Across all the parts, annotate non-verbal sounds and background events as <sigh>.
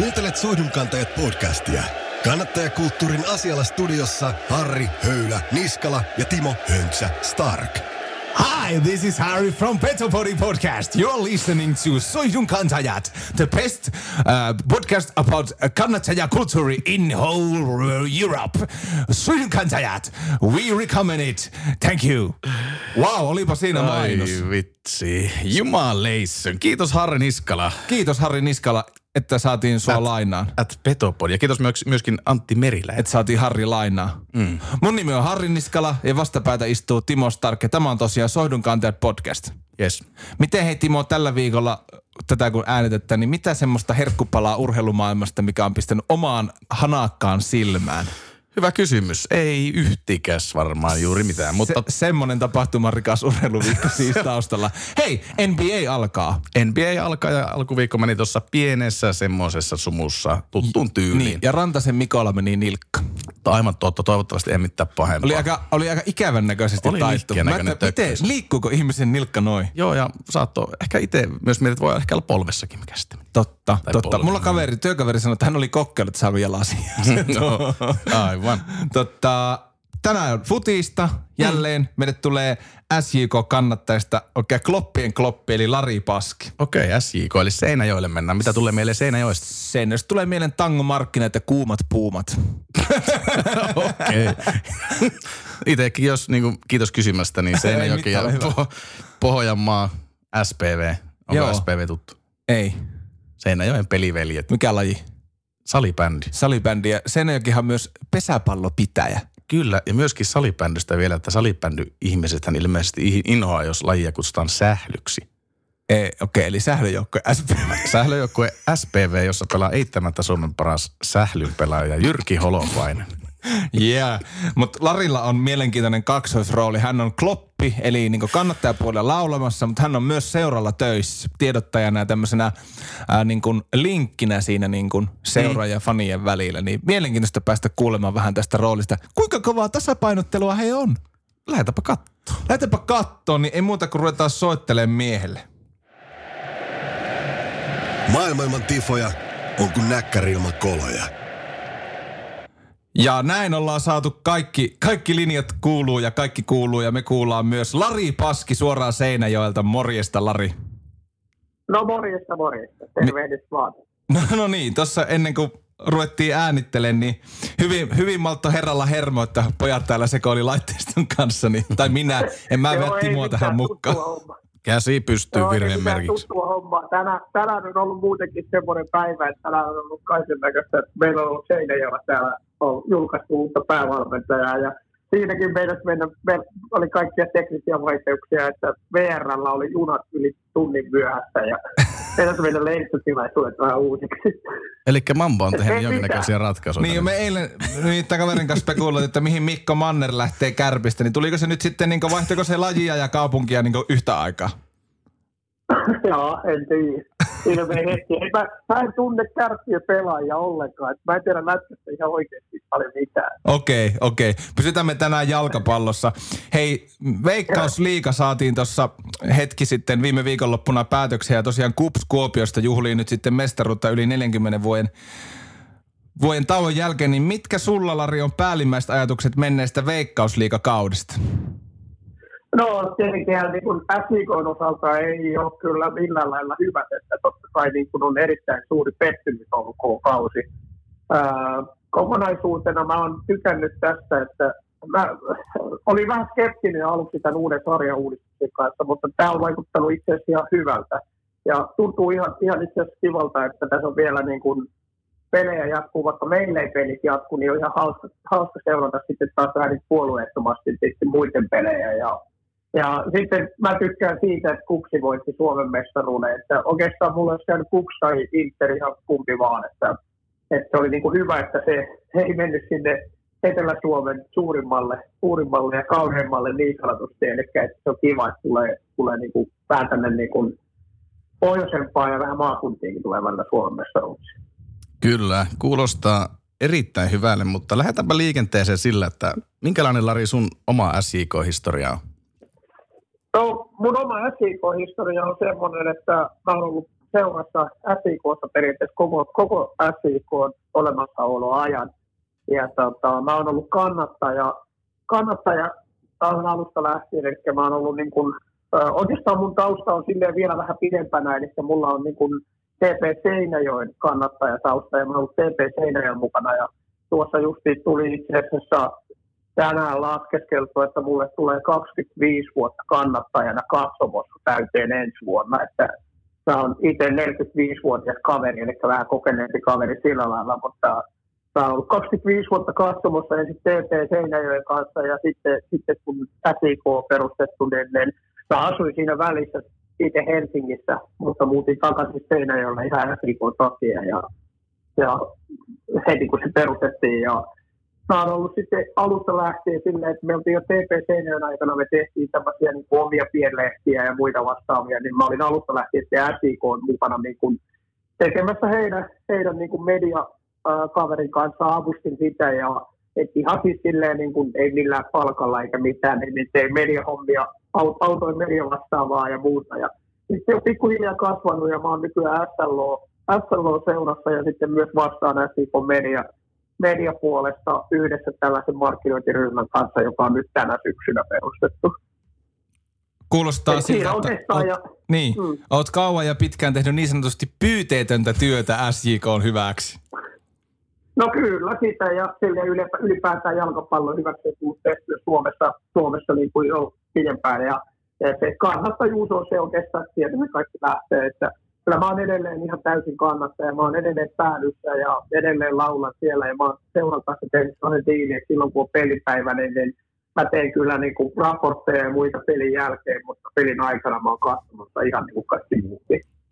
Kuuntelet Suihdunkantajat podcastia. Kannattajakulttuurin asialla studiossa Harri Höylä, Niskala ja Timo Hönsä Stark. Hi, this is Harry from Petopodi Podcast. You're listening to Soidun Kantajat, the best uh, podcast about uh, kannattaja culture in whole uh, Europe. Soidun Kantajat, we recommend it. Thank you. Wow, olipa siinä mainos. Ai vitsi. Jumaleissön. Kiitos Harri Niskala. Kiitos Harri Niskala, että saatiin sua lainaan. At Petopod. Ja kiitos myös, myöskin Antti Merilä. Että saatiin Harri lainaa. Mm. Mun nimi on Harri Niskala ja vastapäätä istuu Timo Stark ja tämä on tosiaan Soidun Kantajat podcast. Yes. Miten hei Timo tällä viikolla tätä kun äänitetään, niin mitä semmoista herkkupalaa urheilumaailmasta, mikä on pistänyt omaan hanakkaan silmään? Hyvä kysymys. Ei yhtikäs varmaan juuri mitään, mutta Se, semmonen tapahtumarikas urheiluviikko <laughs> siis taustalla. Hei, NBA alkaa. NBA alkaa ja alkuviikko meni tuossa pienessä semmoisessa sumussa tuttuun tyyliin. Niin, ja Rantasen Mikola meni nilkka. Aivan totta, toivottavasti ei mitään pahempaa. Oli aika, oli aika ikävän näköisesti Oli taittu. Mä miten, liikkuuko ihmisen nilkka noin? Joo, ja saattoi ehkä itse myös mietit, voi ehkä olla polvessakin mikä sitten. Totta, Tai totta. polvi. Mulla kaveri, työkaveri sanoi, että hän oli kokeillut, että saako jalasia. no, <laughs> aivan. Totta, tänään on futista jälleen. Meille tulee SJK-kannattajista oikein kloppien kloppi, eli Lari Paski. Okei, okay, SJK, eli Seinäjoelle mennään. Mitä tulee meille Seinäjoesta? Sen, jos tulee mieleen tango markkinat ja kuumat puumat. Okei. Itsekin, jos niin kuin, kiitos kysymästä, niin Seinäjoki ja po- Pohjanmaa, SPV. Onko Joo. SPV tuttu? Ei. Seinäjoen peliveljet. Mikä laji? Salibändi. Salibändi ja Seinäjokihan on myös pesäpallopitäjä. Kyllä, ja myöskin salibändistä vielä, että salibändy-ihmisethän ilmeisesti inhoaa, jos lajia kutsutaan sählyksi. Ei, okei, eli sählyjoukko SPV. <laughs> Sählöjoukkue SPV, jossa pelaa eittämättä Suomen paras sählyn pelaaja Jyrki Holopainen. Yeah, mutta Larilla on mielenkiintoinen kaksoisrooli. Hän on kloppi, eli niin kannattajapuolella laulamassa, mutta hän on myös seuralla töissä tiedottajana ja tämmöisenä ää, niin kuin linkkinä siinä niin kuin seura- ja fanien välillä. Niin mielenkiintoista päästä kuulemaan vähän tästä roolista. Kuinka kovaa tasapainottelua he on? Lähetäpä katsoa. Lähetäpä kattoon, niin ei muuta kuin ruvetaan soittelemaan miehelle. Maailman tifoja on kuin näkkäri ilman koloja. Ja näin ollaan saatu kaikki, kaikki linjat kuuluu ja kaikki kuuluu ja me kuullaan myös Lari Paski suoraan Seinäjoelta. Morjesta Lari. No morjesta, morjesta. Tervehdys vaan. No, no niin, tuossa ennen kuin ruvettiin äänittelen, niin hyvin, hyvin maltto herralla hermo, että pojat täällä sekoili laitteiston kanssa, niin, tai minä, en mä vedä Timoa mitään tähän mukaan. Käsi pystyy ei virheen merkiksi. tuttua hommaa. Tänään, tänään on ollut muutenkin semmoinen päivä, että tänään on ollut kaiken näköistä, että meillä on ollut Seinäjoella täällä julkaistu uutta päävalmentajaa ja siinäkin meidän mennä, me oli kaikkia teknisiä vaikeuksia, että VRllä oli junat yli tunnin myöhässä ja <laughs> meidän mennä lehdistötilaisuudet vähän uusiksi. Eli Mambo on tehnyt jonkinnäköisiä ratkaisuja. Niin, me eilen niin kaverin kanssa spekuloitiin, että mihin Mikko Manner lähtee kärpistä, niin tuliko se nyt sitten, niin vaihtoiko se lajia ja kaupunkia niin yhtä aikaa? <laughs> Joo, en tiedä. Siinä meni hetki. Ei, mä, mä en tunne kärppiä pelaajia ollenkaan. Mä en tiedä lätkästä ihan oikeasti paljon mitään. Okei, okei. Pysytään me tänään jalkapallossa. Hei, Veikkausliiga saatiin tuossa hetki sitten viime viikonloppuna päätöksiä ja tosiaan KUPS Kuopiosta juhlii nyt sitten mestaruutta yli 40 vuoden vuoden tauon jälkeen, niin mitkä sulla, Lari, on päällimmäiset ajatukset menneestä Veikkausliigakaudesta? No tietenkin niin kun SIKn osalta ei ole kyllä millään lailla hyvät, että totta kai niin kun on erittäin suuri pettymys ollut koko kausi. Ää, kokonaisuutena mä oon tykännyt tästä, että mä olin vähän skeptinen aluksi tämän uuden sarjauudistuksen kanssa, mutta tämä on vaikuttanut itse asiassa ihan hyvältä. Ja tuntuu ihan, ihan itse asiassa kivalta, että tässä on vielä niin kuin pelejä jatkuu, vaikka meillä ei pelit jatku, niin on ihan hauska, hauska seurata sitten taas vähän puolueettomasti sitten muiden pelejä. Ja, ja sitten mä tykkään siitä, että Kuksi voitti Suomen mestaruuden. Että oikeastaan mulla olisi käynyt Kuks tai Inter ihan kumpi vaan. Että, että se oli niin kuin hyvä, että se ei mennyt sinne Etelä-Suomen suurimmalle, suurimmalle ja kauheimmalle niin sanotusti. Eli että se on kiva, että tulee, tulee niin kuin vähän tänne niin kuin pohjoisempaa ja vähän maakuntiinkin tulee Suomen mestaruuksia. Kyllä, kuulostaa erittäin hyvälle, mutta lähetäpä liikenteeseen sillä, että minkälainen Lari sun oma SJK-historia on? No, mun oma SIK-historia on semmoinen, että mä oon ollut seurassa SIKssa periaatteessa koko, koko SIK olemassaoloajan. Ja tota, mä oon ollut kannattaja, kannattaja taas alusta lähtien, eli mä oon ollut niin kuin, oikeastaan mun tausta on silleen vielä vähän pidempänä, eli mulla on niin kuin TP Seinäjoen kannattajatausta ja mä oon ollut TP Seinäjoen mukana ja tuossa justiin tuli itse asiassa tänään laskeskeltu, että mulle tulee 25 vuotta kannattajana katsomossa täyteen ensi vuonna, että mä oon itse 45-vuotias kaveri, eli vähän kokeneempi kaveri sillä lailla, mutta Mä oon ollut 25 vuotta katsomossa ensin TP Seinäjoen kanssa ja sitten, sitten kun SIK perustettu, niin, niin mä asuin siinä välissä itse Helsingissä, mutta muutin takaisin Seinäjoelle ihan SIK takia ja, ja heti kun se perustettiin ja mä oon ollut sitten alusta lähtien silleen, että me oltiin jo TP Seinäjoen aikana, me tehtiin tämmöisiä niin omia pienlehtiä ja muita vastaavia, niin mä olin alusta lähtien sitten SIK mukana niin kuin tekemässä heidän, heidän niin kuin media, kaverin kanssa avustin sitä ja et ihan siis silleen niin kuin, ei millään palkalla eikä mitään, niin tein mediahommia, autoin media vastaavaa ja muuta. Ja sitten on pikkuhiljaa kasvanut ja mä oon nykyään SLO, SLO-seurassa ja sitten myös vastaan SIK media, mediapuolesta yhdessä tällaisen markkinointiryhmän kanssa, joka on nyt tänä syksynä perustettu. Kuulostaa siltä, että oot, ja, niin, mm. oot kauan ja pitkään tehnyt niin sanotusti pyyteetöntä työtä SJK on hyväksi. No kyllä sitä ja sille ylipäätään jalkapallon hyväksi tehty Suomessa, Suomessa niin kuin jo pidempään. Ja, se kannattajuus on se oikeastaan, että sieltä kaikki lähtee. Että kyllä mä oon edelleen ihan täysin kannattaja. Mä oon edelleen päädyssä ja edelleen laulan siellä. Ja mä oon seuran kanssa tehnyt sellainen diili, että silloin kun on pelipäivä, niin, niin mä teen kyllä niin kuin raportteja ja muita pelin jälkeen, mutta pelin aikana mä oon katsomassa ihan niin kuin kaikki.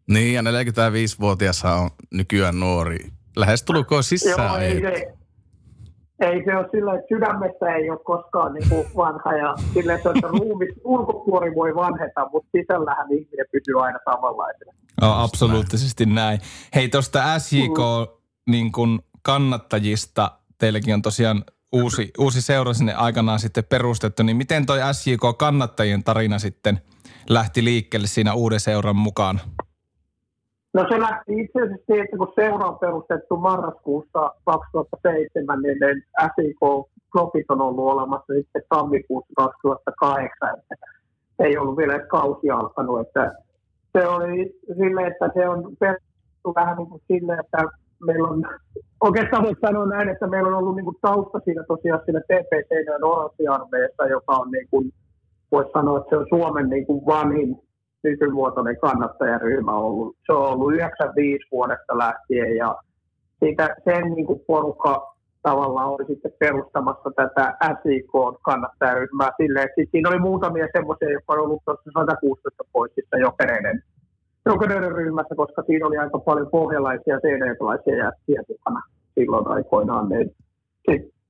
Niin, ja 45-vuotias on nykyään nuori lähes tulkoon sisään. Joo, ei, ei, ei se ole sillä, että sydämessä ei ole koskaan niin kuin vanha ja sillä, että ruumis, ulkopuoli voi vanheta, mutta sisällähän ihminen pysyy aina samanlaisena. No, absoluuttisesti näin. Hei, tuosta SJK mm. niin kuin kannattajista, teilläkin on tosiaan uusi, uusi seura sinne aikanaan sitten perustettu, niin miten toi SJK kannattajien tarina sitten lähti liikkeelle siinä uuden seuran mukaan? No se lähti itse asiassa siitä, että kun seura on perustettu marraskuussa 2007, niin SIK Profit on ollut olemassa sitten tammikuussa 2008. Että ei ollut vielä kausi alkanut. Että se oli sille, että se on perustettu vähän niin kuin sille, että meillä on, oikeastaan voisi sanoa näin, että meillä on ollut niin kuin tausta siinä tosiaan siinä TPC ja joka on niin kuin, voisi sanoa, että se on Suomen niin kuin vanhin nykymuotoinen kannattajaryhmä ollut. Se on ollut 95 vuodesta lähtien ja siitä, sen niin kuin porukka tavallaan oli sitten perustamassa tätä SIK-kannattajaryhmää silleen, että siinä oli muutamia semmoisia, jotka on ollut tuossa 116 poistissa jokereiden, jokereiden ryhmässä, koska siinä oli aika paljon pohjalaisia seinäjälaisia jättiä mukana silloin aikoinaan. Niin,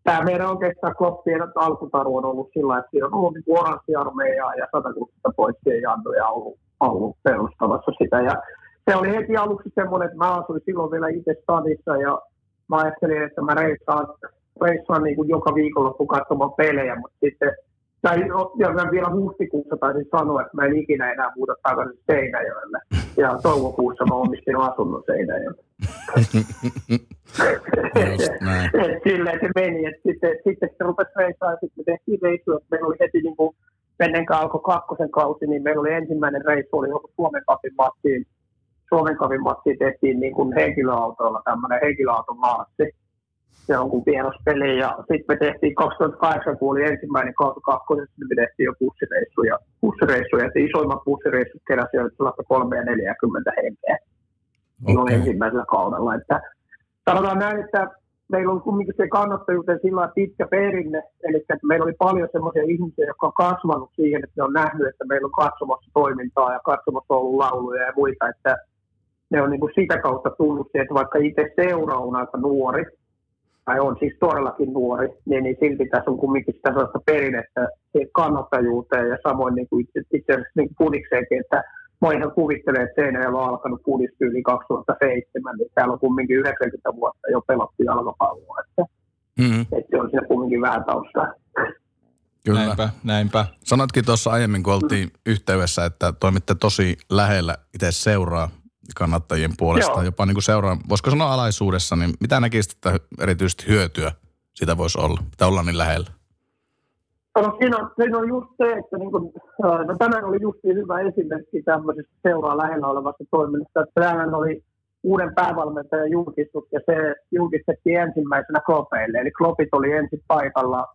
tämä meidän oikeastaan kloppien alkutaru on ollut sillä että siinä on ollut niin oranssiarmeijaa ja 160 poistien janduja ollut, ollut perustamassa sitä. Ja se oli heti aluksi semmoinen, että mä asuin silloin vielä itse stadissa ja mä ajattelin, että mä reissaan, reissaan niin kuin joka viikonloppu katsomaan pelejä, mutta sitten tai ja mä vielä huhtikuussa taisin sanoa, että mä en ikinä enää muuta takaisin Seinäjoelle. Ja toukokuussa mä omistin asunnon Seinäjoelle. <laughs> Silleen se meni, että sitten, sitten se rupesi reissaan, sitten me tehtiin reissuja, että meillä oli heti niin kuin, ennen kuin alkoi kakkosen kausi, niin meillä oli ensimmäinen reissu, oli joku Suomen kapin mattiin. Suomen kapin mattiin tehtiin niin kuin henkilöautoilla tämmöinen henkilöauton maassi jonkun vieraspeli. Ja sitten me tehtiin 2008, kun oli ensimmäinen kautta kakkosessa, niin me tehtiin jo bussireissuja. bussireissuja. Ja isoimmat bussireissut keräsi jo 3 ja 40 henkeä. Okay. oli ensimmäisellä kaudella. Että sanotaan näin, että meillä on kumminkin se kannattajuuteen sillä pitkä perinne, eli että meillä oli paljon sellaisia ihmisiä, jotka on kasvanut siihen, että ne on nähnyt, että meillä on katsomassa toimintaa ja katsomassa ollut lauluja ja muita, että ne on niin kuin sitä kautta tullut että vaikka itse seura on aika nuori, tai on siis todellakin nuori, niin, niin silti tässä on kumminkin sitä sellaista perinnettä kannattajuuteen ja samoin niin kuin itse, itse asiassa niin pudikseenkin, että mä ihan kuvittelen, että Seinäjällä on alkanut pudistyyli 2007, niin täällä on kumminkin 90 vuotta jo pelattu jalkapalloa, että, mm-hmm. että se on siinä kumminkin vähän taustaa. Kyllä. Näinpä, näinpä. Sanotkin tuossa aiemmin, kun oltiin yhteydessä, että toimitte tosi lähellä itse seuraa kannattajien puolesta, Joo. jopa niin kuin seuraan, voisiko sanoa alaisuudessa, niin mitä näkisit, että erityisesti hyötyä sitä voisi olla, että ollaan niin lähellä? No siinä on, siinä on just se, että niin kuin, no tänään oli just hyvä esimerkki tämmöisestä seuraa lähellä olevasta toiminnasta. Että tänään oli uuden päävalmentajan julkistus ja se julkistettiin ensimmäisenä Klopeille. Eli Klopit oli ensin paikalla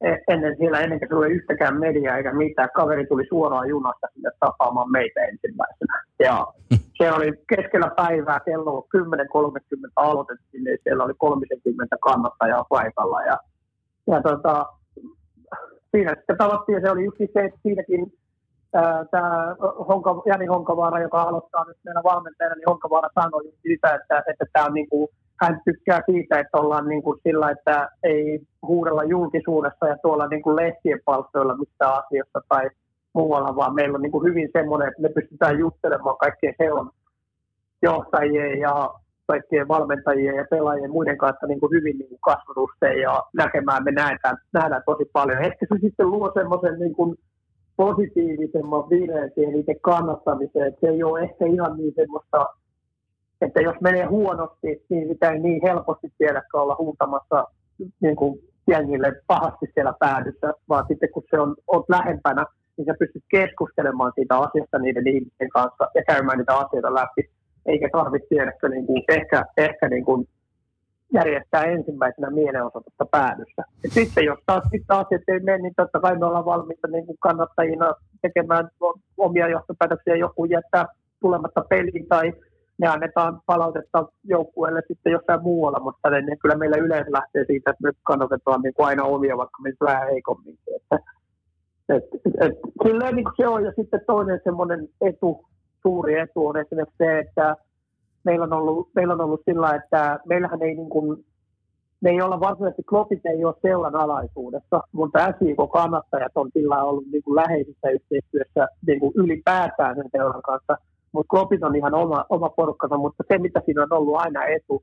e- ennen siellä, ennen kuin oli yhtäkään mediaa eikä mitään. Kaveri tuli suoraan junasta sinne tapaamaan meitä ensimmäisenä. Ja <laughs> se oli keskellä päivää, kello 10.30 aloitettiin, niin siellä oli 30 kannattajaa paikalla. Ja, ja tota, siinä sitten tavattiin, se oli just se, että siinäkin tämä Honka, Jani Honkavaara, joka aloittaa nyt meillä valmentajana, niin Honkavaara sanoi sitä, että, että tämä on niin kuin, hän tykkää siitä, että ollaan niin kuin sillä, että ei huudella julkisuudessa ja tuolla niin kuin lehtien palstoilla mistä asiasta tai muualla, vaan meillä on niin kuin hyvin semmoinen, että me pystytään juttelemaan kaikkien seuran johtajien ja kaikkien valmentajien ja pelaajien muiden kanssa niin kuin hyvin niin kuin kasvatusteen ja näkemään me nähdään, nähdään tosi paljon. Ehkä se sitten luo semmoisen niin kuin positiivisemman vireen siihen itse kannattamiseen, että se ei ole ehkä ihan niin semmoista, että jos menee huonosti, niin sitä ei niin helposti tiedäkään olla huutamassa niin kuin jengille pahasti siellä päädyssä, vaan sitten kun se on, on lähempänä, niin sä pystyt keskustelemaan siitä asiasta niiden ihmisten kanssa ja käymään niitä asioita läpi, eikä tarvitse tiedäkö niin kuin, ehkä, ehkä niin kuin järjestää ensimmäisenä mielenosoitusta päädyssä. Ja sitten jos taas sitten asiat ei mene, niin totta kai me ollaan valmiita niin kuin kannattajina tekemään omia johtopäätöksiä. Joku jättää tulematta peliin tai ne annetaan palautetta joukkueelle sitten jossain muualla, mutta ne, ne kyllä meillä yleensä lähtee siitä, että me kannatetaan niin kuin aina omia, vaikka me vähän heikommin. Että, et, et, silleen niin se on. Ja sitten toinen semmoinen etu, suuri etu on esimerkiksi se, että meillä on ollut, meillä on ollut sillä, että meillähän ei niin kuin, me ei olla varsinaisesti, klopit ei ole seuran alaisuudessa, mutta SIK-kannattajat on sillä ollut niin kuin läheisessä yhteistyössä niin kuin ylipäätään sen seuran kanssa, mutta klopit on ihan oma, oma porukkansa, mutta se mitä siinä on ollut aina etu,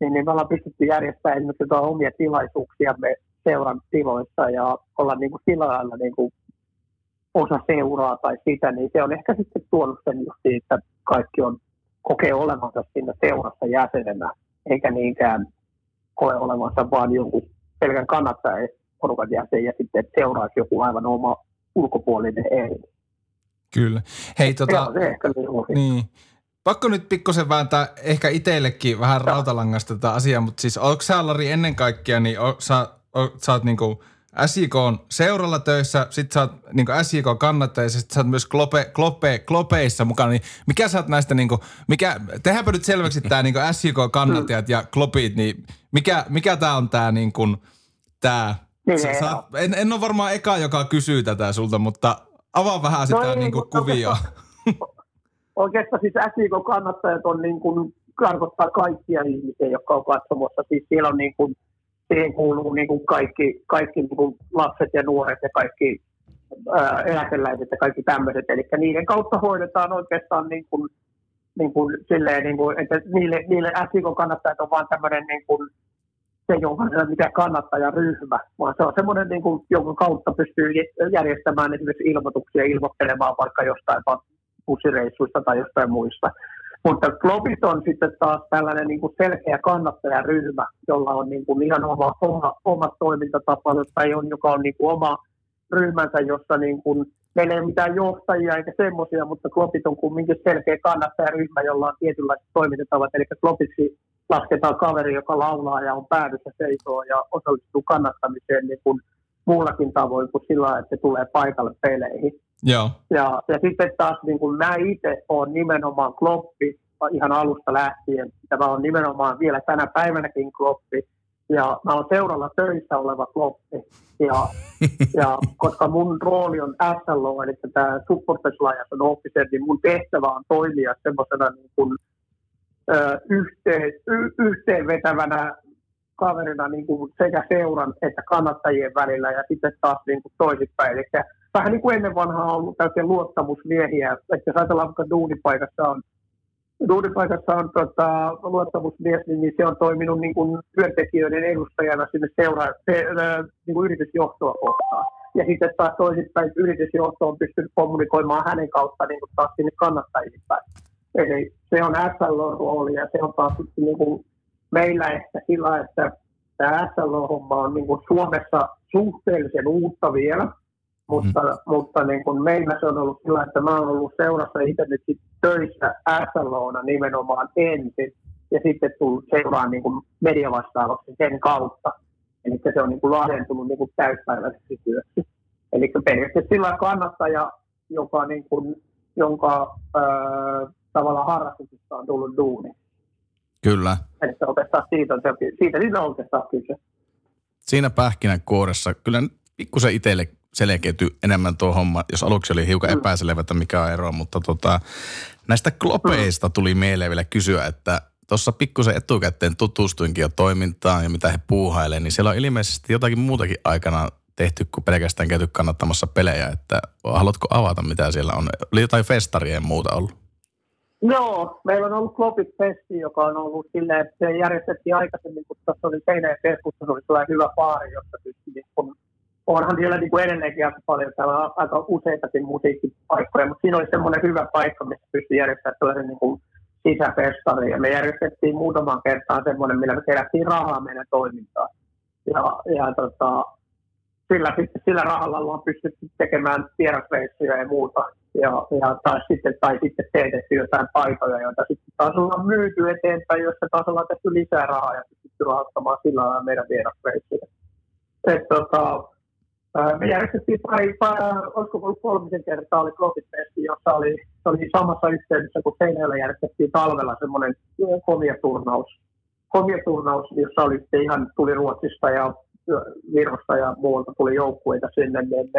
niin, niin me ollaan pystytty järjestämään esimerkiksi omia tilaisuuksiamme seuran tiloissa ja olla niin kuin sillä lailla niin kuin osa seuraa tai sitä, niin se on ehkä sitten tuonut sen just siitä, että kaikki on kokee olevansa siinä seurassa jäsenenä, eikä niinkään koe olevansa vaan jonkun pelkän kannattajan porukan jäsen ja sitten seuraisi joku aivan oma ulkopuolinen ei. Kyllä. Hei, tota, Joo, se ehkä niin on. niin. Pakko nyt pikkusen vääntää ehkä itsellekin vähän rautalangasta tätä asiaa, mutta siis onko sä Lari ennen kaikkea, niin o, sä, o, sä oot niinku SIK on seuralla töissä, sit sä oot niinku SIK kannattaja ja sit sä oot myös klope, klope, klopeissa mukana, niin mikä sä oot näistä niinku, mikä, tehdäänpä nyt selväksi tää niinku SIK kannattajat ja klopit, niin mikä, mikä tää on tää niinku, tää, Niin, sä, sä, oot- en, en ole varmaan eka, joka kysyy tätä sulta, mutta avaa vähän sitä ei, niinku mutta kuvioa. <laughs> Oikeastaan siis SIK-kannattajat on niin kuin, tarkoittaa kaikkia ihmisiä, jotka on katsomassa. Siis siellä on niin kuin, siihen kuuluu niin kuin kaikki, kaikki niin kuin lapset ja nuoret ja kaikki ää, eläkeläiset ja kaikki tämmöiset. Eli niiden kautta hoidetaan oikeastaan niin kuin, niin kuin, silleen, niin kuin, että niille, niille SIK-kannattajat on vaan tämmöinen niin kuin, se, jonka mikä kannattajaryhmä, vaan se on semmoinen, niin kuin, jonka kautta pystyy järjestämään esimerkiksi ilmoituksia, ilmoittelemaan vaikka jostain bussireissuista tai jostain muista. Mutta Globit on sitten taas tällainen niin kuin selkeä kannattajaryhmä, jolla on niin kuin ihan oma, oma, omat toimintatapansa tai on, joka on niin kuin oma ryhmänsä, jossa niin kuin, meillä ei ole mitään johtajia eikä semmoisia, mutta Globit on kumminkin selkeä kannattajaryhmä, jolla on tietynlaiset toimintatavat. Eli Globiksi lasketaan kaveri, joka laulaa ja on päädyssä seisoo ja osallistuu kannattamiseen niin kuin muullakin tavoin kuin sillä, että se tulee paikalle peleihin. Joo. Ja, ja sitten taas niin kuin mä itse olen nimenomaan kloppi ihan alusta lähtien. Ja mä olen nimenomaan vielä tänä päivänäkin kloppi. Ja mä oon seuralla töissä oleva kloppi. Ja, <laughs> ja koska mun rooli on SLO, eli tämä Supporters Liaison officer, niin mun tehtävä on toimia semmoisena niin kuin, ö, yhteen, y, yhteenvetävänä kaverina niin kuin sekä seuran että kannattajien välillä ja sitten taas niin kuin toisinpäin. Eli vähän niin kuin ennen vanhaa ollut täysin luottamusmiehiä. Että jos ajatellaan, vaikka duunipaikassa on, duunipaikassa on tota, luottamusmies, niin, niin se on toiminut niin kuin työntekijöiden edustajana sinne seuraa, se, niin kuin yritysjohtoa kohtaan. Ja sitten taas toisinpäin yritysjohto on pystynyt kommunikoimaan hänen kautta niin kuin taas sinne kannattajille päin. Eli se on SLO-rooli ja se on taas niin kuin meillä ehkä sillä, että tämä SLO-homma on niin kuin Suomessa suhteellisen uutta vielä, mutta, mm. mutta niin kuin meillä se on ollut sillä, että mä oon ollut seurassa itse nyt töissä SLOna nimenomaan ensin ja sitten tullut seuraan niin kuin mediavastaavaksi sen kautta. Eli se on niin kuin laajentunut niin kuin täyspäiväiseksi työksi. Eli periaatteessa sillä kannattaja, joka niin kuin, jonka öö, tavallaan harrastuksesta on tullut duuni. Kyllä. Eli oikeastaan siitä, on se, siitä, siitä on oikeastaan kyse. Siinä pähkinänkuoressa kyllä pikkusen itselle selkeytyi enemmän tuo homma, jos aluksi oli hiukan mm. epäselvä, että mikä on ero, mutta tota, näistä klopeista tuli mieleen vielä kysyä, että tuossa pikkusen etukäteen tutustuinkin jo toimintaan ja mitä he puuhailee, niin siellä on ilmeisesti jotakin muutakin aikana tehty kuin pelkästään käyty kannattamassa pelejä, että haluatko avata mitä siellä on? Oli jotain festaria ja muuta ollut? Joo, meillä on ollut Klopit Festi, joka on ollut silleen, että se järjestettiin aikaisemmin, kun tässä oli Seinäjän keskustassa, oli sellainen hyvä baari, jossa pystyi, niin kun, onhan siellä niin kuin edelleenkin aika paljon, täällä on aika useitakin musiikkipaikkoja, mutta siinä oli semmoinen hyvä paikka, missä pystyi järjestämään sellaisen niin kuin sisäfestari, ja me järjestettiin muutaman kertaan semmoinen, millä me kerättiin rahaa meidän toimintaan. Ja, ja tota, sillä, sillä rahalla ollaan pystytty tekemään vierasreissuja ja muuta ja, ja tai, sitten, tai sitten teetetty jotain paitoja, joita sitten taas ollaan myyty eteenpäin, joissa taas ollaan tehty lisää rahaa ja pystytty rahoittamaan sillä lailla meidän vierasreissuja. Et, tota, me järjestettiin pari, pari olisiko ollut kolmisen kertaa, oli Profit jossa oli, se oli samassa yhteydessä, kun Seinäjällä järjestettiin talvella semmoinen komia turnaus, komia turnaus, jossa oli sitten ihan, tuli Ruotsista ja Virosta ja muualta tuli joukkueita sinne, niin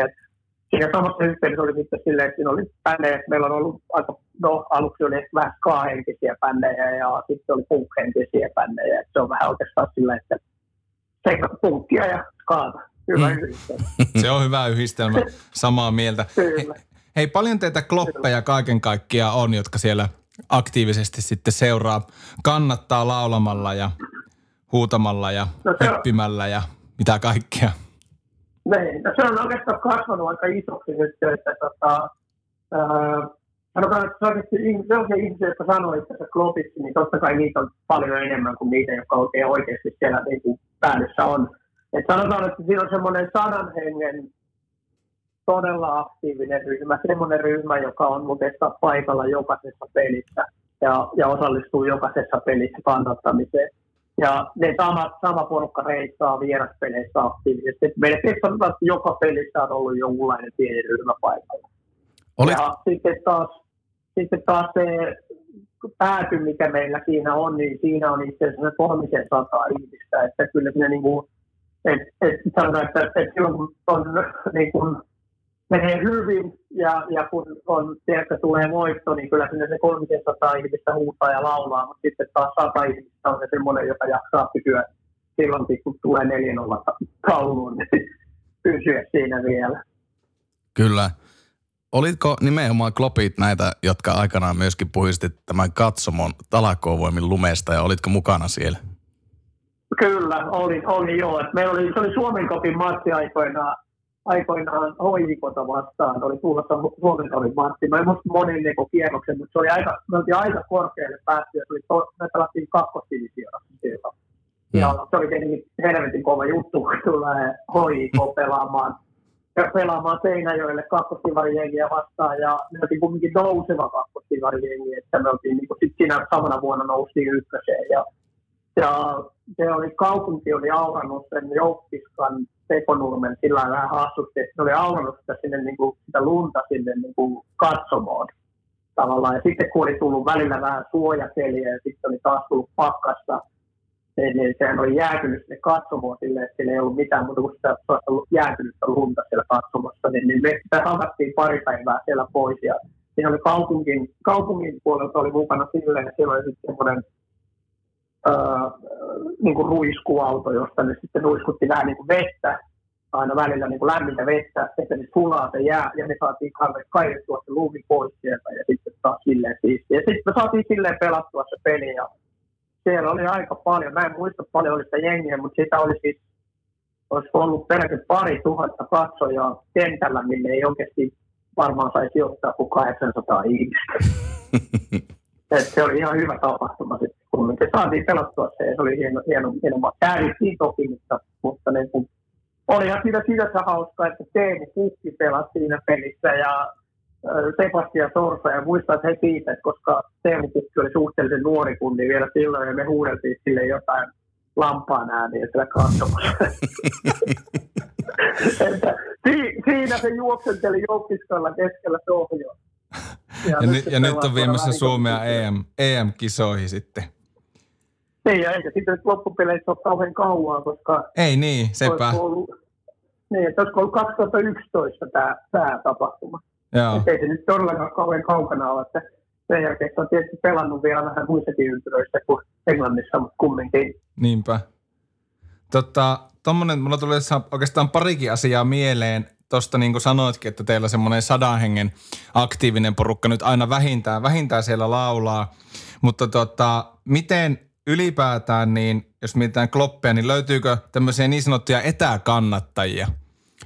siinä samassa yhteydessä oli sitten silleen, että siinä oli bändejä, meillä on ollut aika, no aluksi oli ehkä vähän ska-henkisiä bändejä ja sitten oli punk-henkisiä bändejä, että se on vähän oikeastaan silleen, että sekä punkkia ja skaata. Hyvä mm. yhdistelmä. <laughs> se on hyvä yhdistelmä, samaa mieltä. Kyllä. Hei, paljon teitä kloppeja kaiken kaikkiaan on, jotka siellä aktiivisesti sitten seuraa, kannattaa laulamalla ja huutamalla ja no höppimällä ja mitä kaikkea. Niin, no se on oikeastaan kasvanut aika isoksi nyt, että tota, ää, sanotaan, että sellaisia ihmisiä, jotka sanoo itse klopiksi, niin totta kai niitä on paljon enemmän kuin niitä, jotka oikein oikeasti siellä niin päädyssä on. Et sanotaan, että siinä on semmoinen sadan hengen todella aktiivinen ryhmä, semmoinen ryhmä, joka on muuten paikalla jokaisessa pelissä ja, ja osallistuu jokaisessa pelissä kannattamiseen. Ja ne sama, sama porukka reissaa vieraspeleissä aktiivisesti. Melkein sanotaan, että joka pelissä on ollut jonkunlainen pieni ryhmä paikalla. Olit... Ja sitten taas, sitten taas se pääty, mikä meillä siinä on, niin siinä on itse asiassa kolmisen sataa ihmistä. Että kyllä siinä niin kuin, et, et sanotaan, että, että silloin kun on niin kuin, menee hyvin ja, ja kun on, tiedätkö, tulee voitto, niin kyllä sinne se 300 ihmistä huutaa ja laulaa, mutta sitten taas 100 ihmistä on se semmoinen, joka jaksaa pysyä silloin, kun tulee 4-0 tauluun, niin pysyä siinä vielä. Kyllä. Olitko nimenomaan klopit näitä, jotka aikanaan myöskin puhistit tämän katsomon talakoovoimin lumesta ja olitko mukana siellä? Kyllä, oli, oli joo. meillä oli, se oli Suomen kopin matsi aikoinaan aikoinaan hoikota vastaan, oli tulossa Suomen oli Martti. Mä en muista monin niin kierroksen, mutta se oli aika, me oltiin aika korkealle päästy, ja se oli to, me pelattiin kakkosdivisioonassa silloin. Mm. Ja se oli tietenkin helvetin kova juttu, kun tulee hoiko pelaamaan, pelaamaan Seinäjoelle kakkostivari vastaan, ja me oltiin kuitenkin nouseva kakkostivari että me oltiin niin kuin, sit siinä samana vuonna noustiin ykköseen, ja ja se oli, kaupunki oli aurannut sen Joukpiskan Tekonurmen sillä lailla vähän hassusti, että se oli aurannut sitä, sinne, niin kuin, sitä lunta sinne niin kuin katsomoon tavallaan. Ja sitten kun oli tullut välillä vähän suojapeliä ja sitten oli taas tullut pakkasta, niin, niin sehän oli jäätynyt sinne katsomoon silleen, että siellä ei ollut mitään muuta kuin sitä jäätynyttä lunta siellä katsomossa. Niin, niin me sitä hakattiin pari päivää siellä pois ja siinä oli kaupungin, kaupungin puolelta oli mukana silleen, että siellä oli sitten semmoinen niin kuin ruiskuauto, josta ne sitten ruiskutti vähän niin kuin vettä, aina välillä niin kuin lämmintä vettä, että ne sulaa se jää, ja me saatiin kaivettua se lumi pois sieltä, ja sitten taas silleen siistiä. Ja sitten me saatiin silleen pelattua se peli, ja siellä oli aika paljon, mä en muista paljon oli sitä jengiä, mutta sitä oli siis, olisi ollut peräti pari tuhatta katsojaa kentällä, minne ei oikeasti varmaan saisi ottaa kuin 800 ihmistä. <laughs> Et se oli ihan hyvä tapahtuma sitten, me saatiin pelattua se, se oli hieno, hieno, hieno. Käärittiin toki, mutta, mutta niin kuin, olihan siinä sinänsä hauska, että Teemu Pukki pelasi siinä pelissä ja Sebastian Sorsa ja muistan he siitä, että koska Teemu Pukki oli suhteellisen nuori kunni vielä silloin ja me huudeltiin sille jotain lampaan ääniä siellä katsomassa. <laughs> että si- siinä se juoksenteli joukistolla keskellä sohjoa. Ja, ja, nyt, ja nyt on viemässä Suomea EM, EM-kisoihin sitten. Niin, ja eikä sitten loppupeleissä ole kauhean kauaa, koska... Ei niin, sepä. Ollut, niin, että olisiko ollut 2011 tämä, tämä tapahtuma. Joo. Että ei se nyt todellakaan kauhean kaukana ole, että sen jälkeen se on tietysti pelannut vielä vähän muissakin ympyröissä kuin Englannissa, mutta kumminkin. Niinpä. Tota, tommonen, mulla tuli oikeastaan parikin asiaa mieleen. Tuosta niin kuin sanoitkin, että teillä semmoinen sadan hengen aktiivinen porukka nyt aina vähintään, vähintään siellä laulaa. Mutta tota, miten ylipäätään, niin jos mietitään kloppia, niin löytyykö tämmöisiä niin sanottuja etäkannattajia,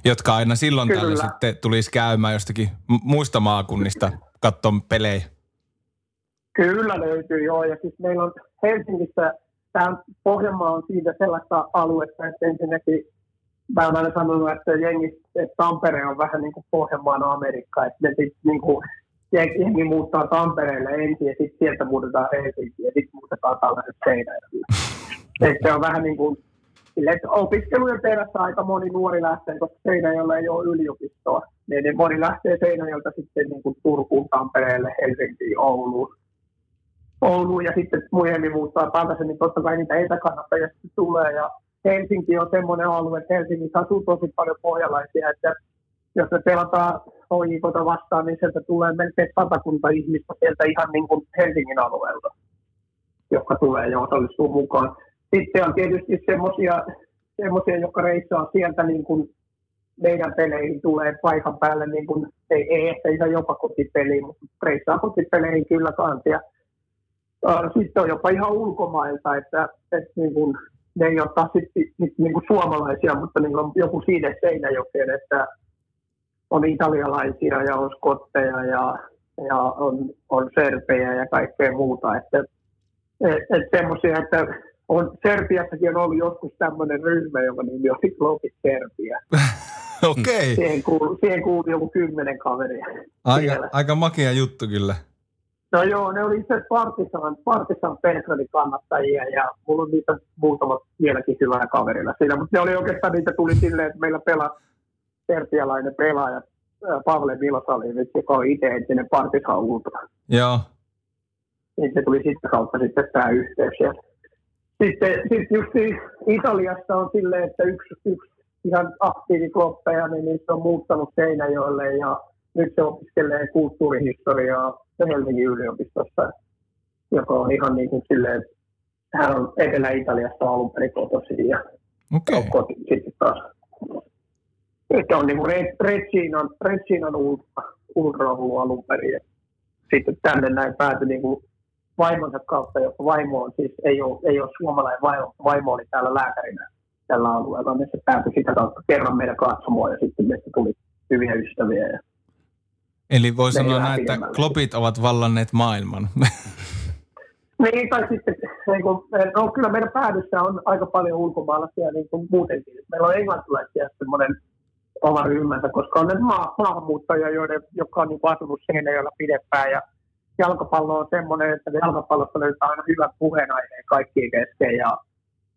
jotka aina silloin Kyllä. tällöin sitten tulisi käymään jostakin muista maakunnista katsomaan pelejä? Kyllä löytyy joo, ja siis meillä on Helsingissä, tämä Pohjanmaa on siitä sellaista aluetta, että ensinnäkin mä olen aina sanonut, että jengi, että Tampere on vähän niin kuin Pohjanmaan Amerikka, että ne sitten niin kuin, jengi muuttaa Tampereelle ensin ja sitten sieltä muutetaan Helsinkiin ja sitten muutetaan tällaiset Seinäjoelle. <laughs> se on vähän niin kuin sille, että opiskelujen perässä aika moni nuori lähtee, koska Seinäjoella ei ole yliopistoa. Niin moni lähtee Seinäjoelta sitten niin kuin Turkuun, Tampereelle, Helsinkiin, Ouluun. Ouluun ja sitten myöhemmin muuttaa takaisin, niin totta kai niitä etäkannattajia tulee. Ja Helsinki on semmoinen alue, että Helsingissä asuu tosi paljon pohjalaisia, että jos me pelataan HJKta vastaan, niin sieltä tulee melkein satakunta ihmistä sieltä ihan niin kuin Helsingin alueelta, jotka tulee ja osallistuu mukaan. Sitten on tietysti semmoisia, jotka reissaa sieltä niin kuin meidän peleihin tulee paikan päälle, niin kuin, ei, ei ehkä ihan jopa kotipeliin, mutta reissaa kotipeleihin kyllä kanssa. Sitten on jopa ihan ulkomailta, että, että niin kuin, ne ei ole taas sitten niin kuin suomalaisia, mutta niin on joku siinä Seinäjokeen, että on italialaisia ja on skotteja ja, ja on, on serpejä ja kaikkea muuta. Että, et, et semmoisia, että on, Serbiassakin on ollut joskus tämmöinen ryhmä, jonka nimi oli Globit Serbia. <laughs> Okei. Okay. Siihen kuuluu, siihen kuuluu joku kymmenen kaveria. Aika, aika makia juttu kyllä. No joo, ne oli itse Partisan, Partisan Belgradin kannattajia ja mulla on niitä muutamat vieläkin hyvällä kaverilla siinä, mutta ne oli oikeastaan niitä tuli silleen, että meillä pelasi serbialainen pelaaja Pavle Milosalivic, joka on itse entinen Partisan ultra. Joo. Niin se tuli sitten kautta sitten tämä yhteys. Ja sitten, sitten just Italiasta on silleen, että yksi, yksi ihan aktiivikloppeja, niin niistä on muuttanut Seinäjoelle ja nyt se opiskelee kulttuurihistoriaa Helsingin yliopistossa, joka on ihan niin kuin silleen, hän on Etelä-Italiasta alun perin kotoisin ja okay. koti, sitten taas. Että on niin kuin Reginan, Reginan ultra, ultra ollut alun perin. Sitten tänne näin päätyi niin kuin vaimonsa kautta, joka vaimo on siis, ei ole, ei ole suomalainen vaimo, vaimo oli täällä lääkärinä tällä alueella, niin se päätyi sitä kautta kerran meidän katsomoon ja sitten meistä tuli hyviä ystäviä. Ja Eli voi sanoa näin, että klopit ovat vallanneet maailman. <laughs> Niin, tai sitten, niin kuin, no kyllä meidän päädyssä on aika paljon ulkomaalaisia niin kuin muutenkin. Meillä on englantilaisia semmoinen oma ryhmänsä, koska on ne maa, maahanmuuttajia, joiden, jotka on niin asunut Seinäjoella pidempään. Ja jalkapallo on semmoinen, että jalkapallossa löytää aina hyvät puheenaineen kaikkien kesken. Ja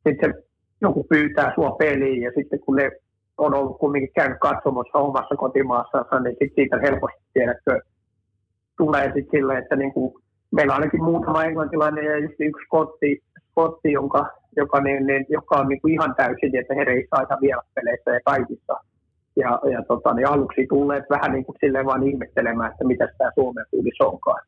sitten joku pyytää sua peliin ja sitten kun ne on ollut kumminkin käynyt katsomassa omassa kotimaassaan, niin sit siitä helposti tiedätkö, tulee sitten silleen, että niin kuin, meillä on ainakin muutama englantilainen ja just yksi skotti, skotti jonka, joka, niin, niin, joka on niin kuin ihan täysin, että he reissaa ihan vielä peleissä ja kaikissa. Ja, ja tota, niin aluksi tulleet vähän niin kuin silleen vaan ihmettelemään, että mitä tämä Suomen fiilis onkaan.